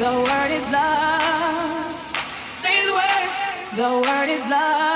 sound you just can't do. The word. The sound you just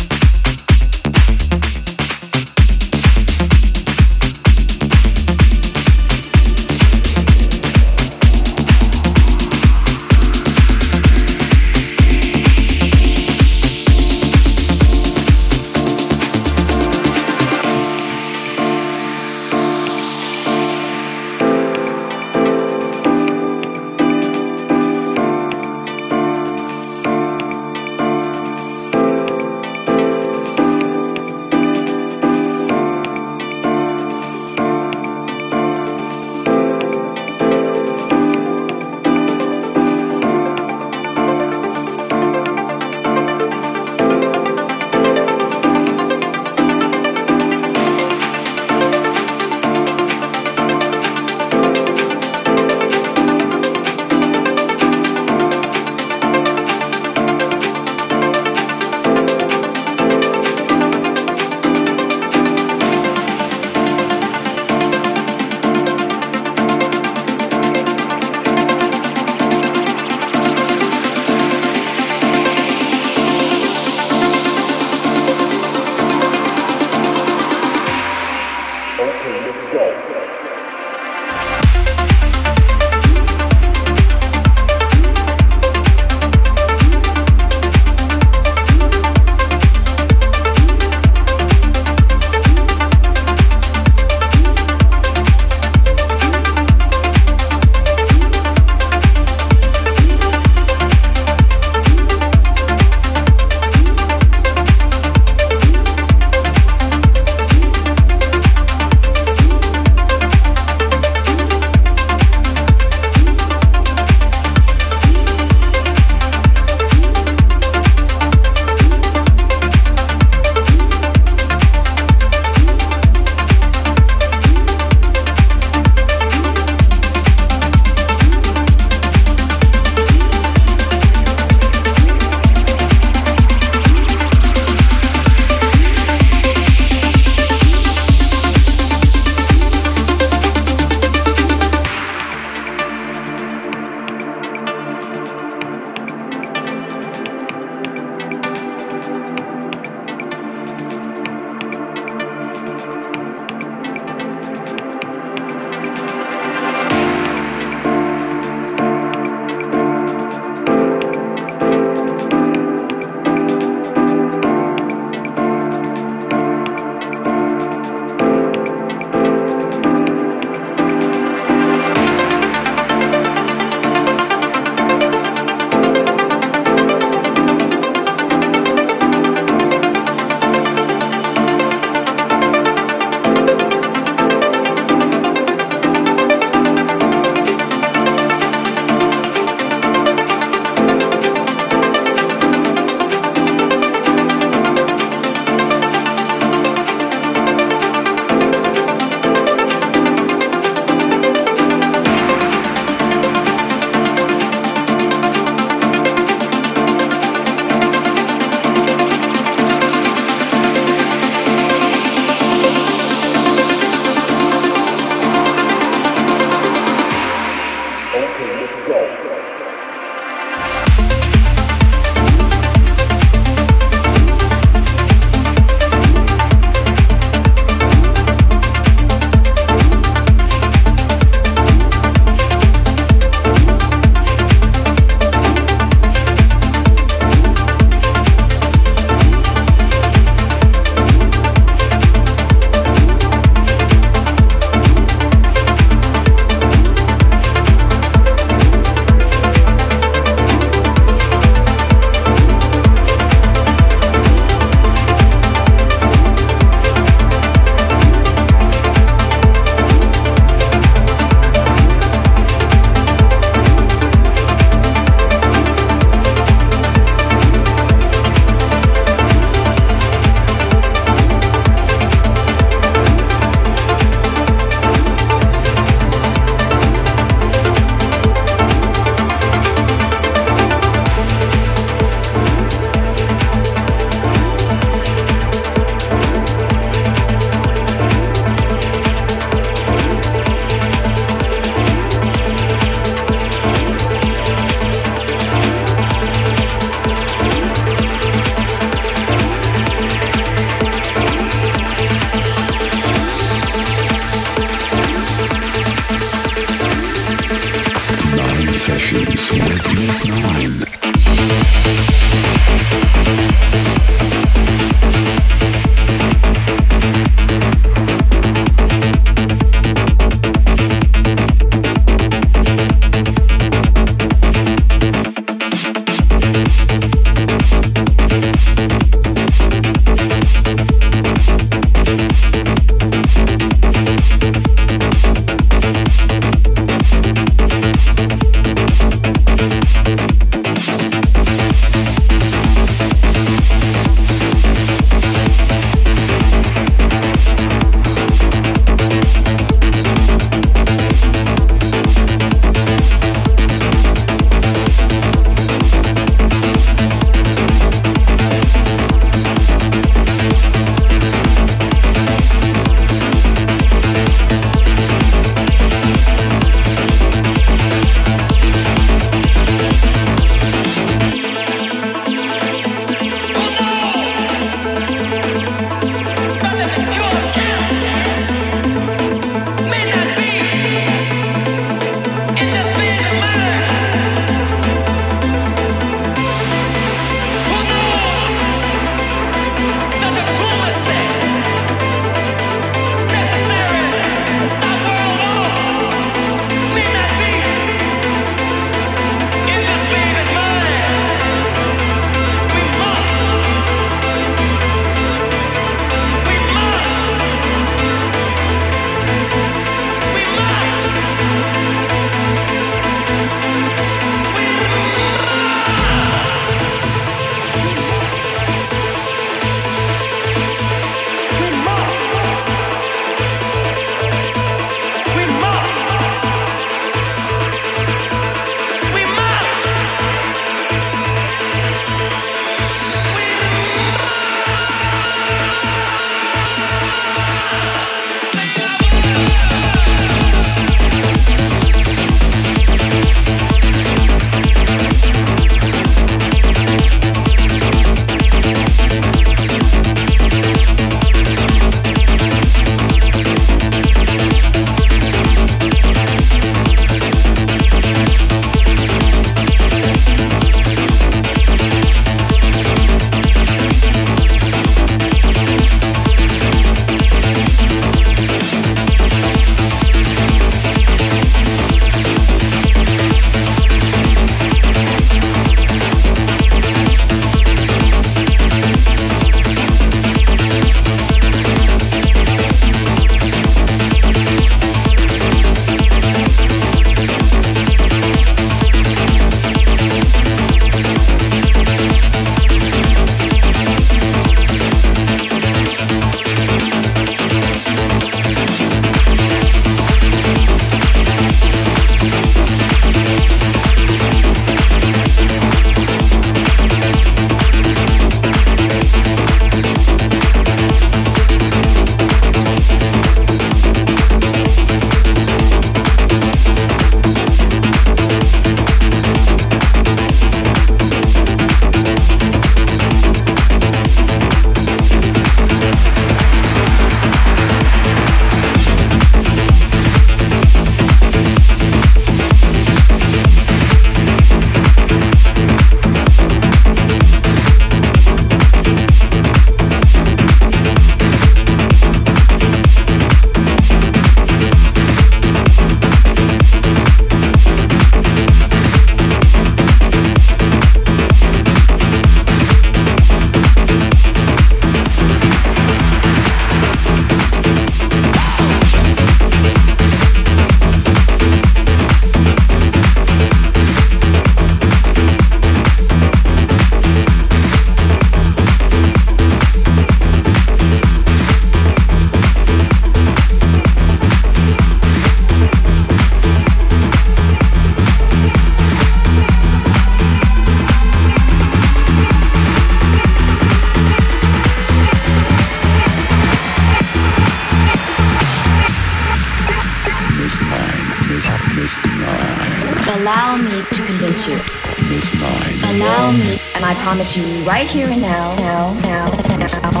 here and now, now, now, now.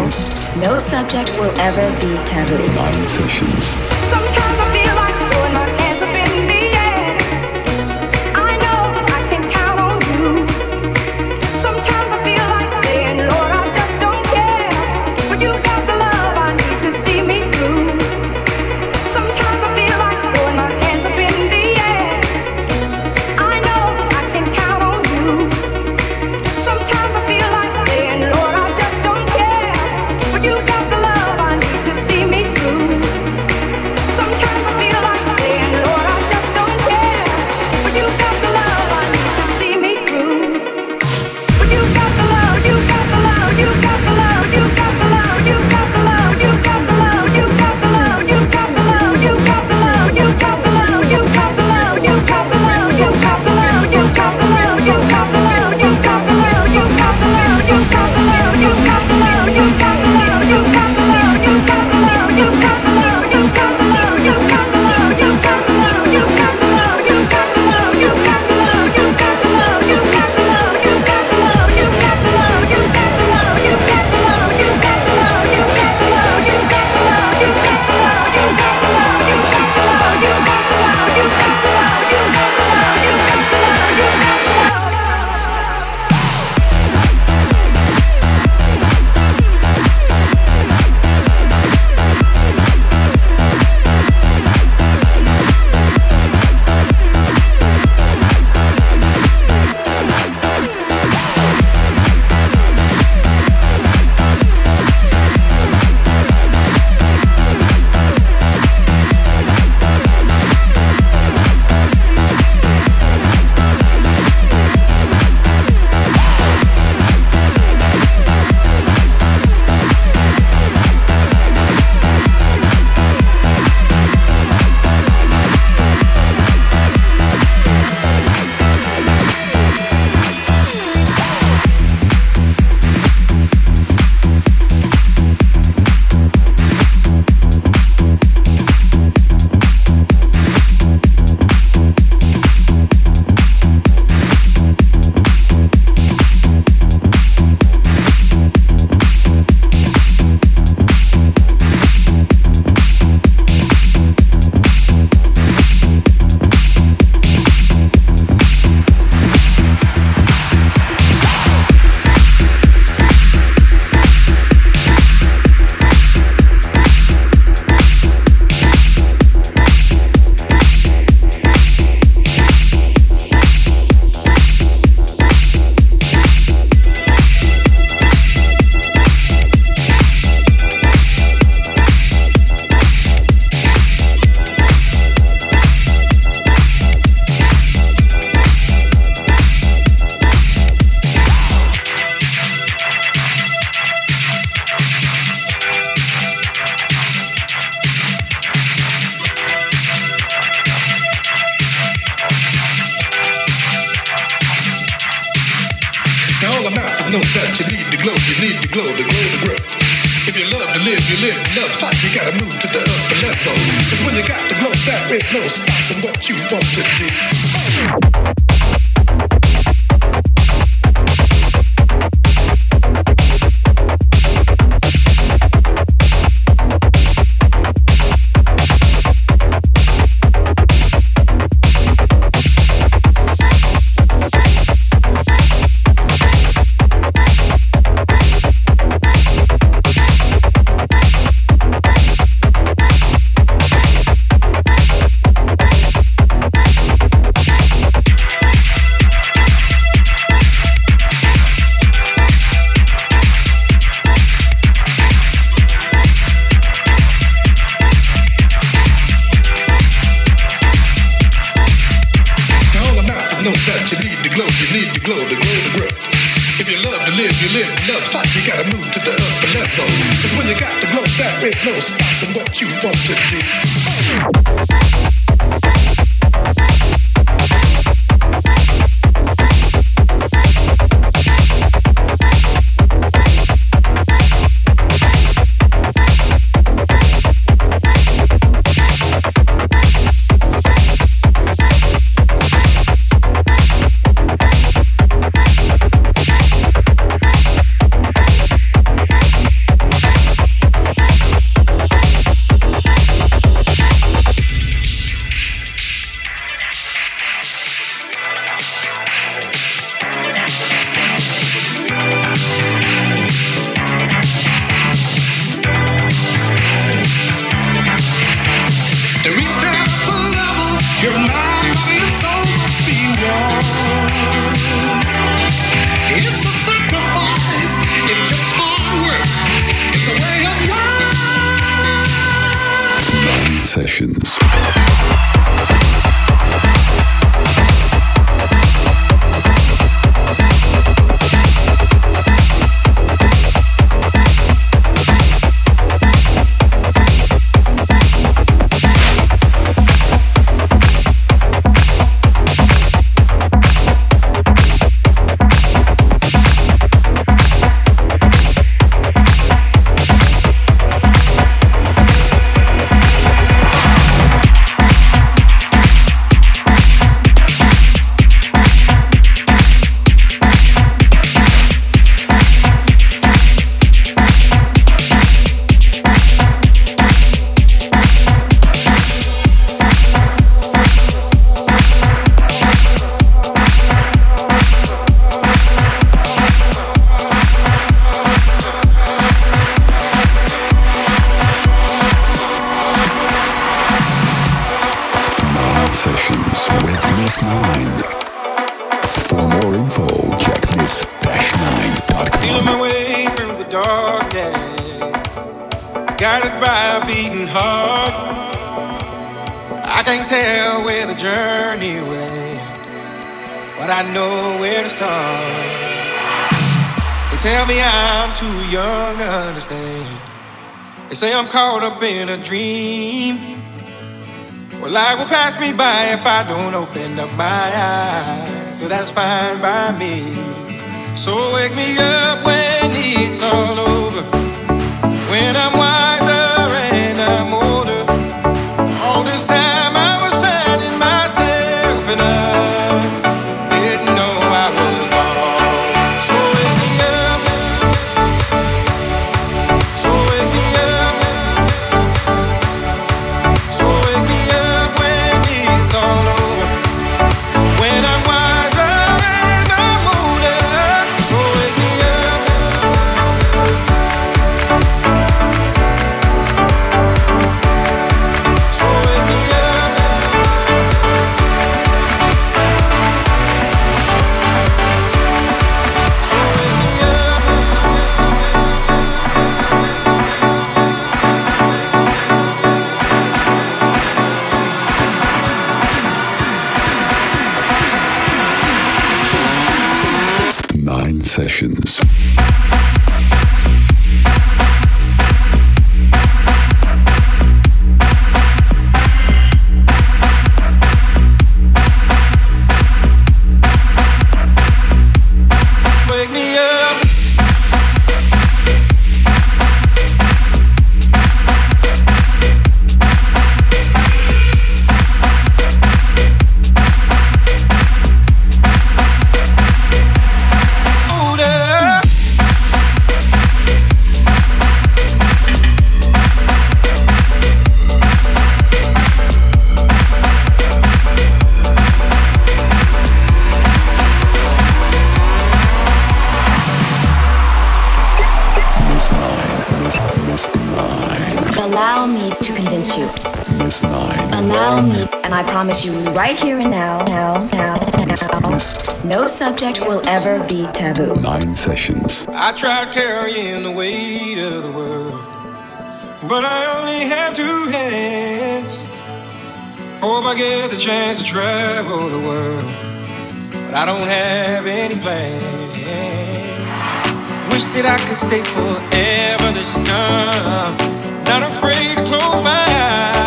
No subject will ever be taboo. Live sessions. Sometimes I feel. Dream. Well, life will pass me by if I don't open up my eyes. So that's fine by me. So wake me up right here and now, now, now, now, no subject will ever be taboo. Nine sessions. I tried carrying the weight of the world, but I only have two hands. Hope I get the chance to travel the world, but I don't have any plans. Wish that I could stay forever this young, not afraid to close my eyes.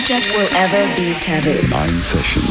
Subject will ever be taboo. Nine sessions.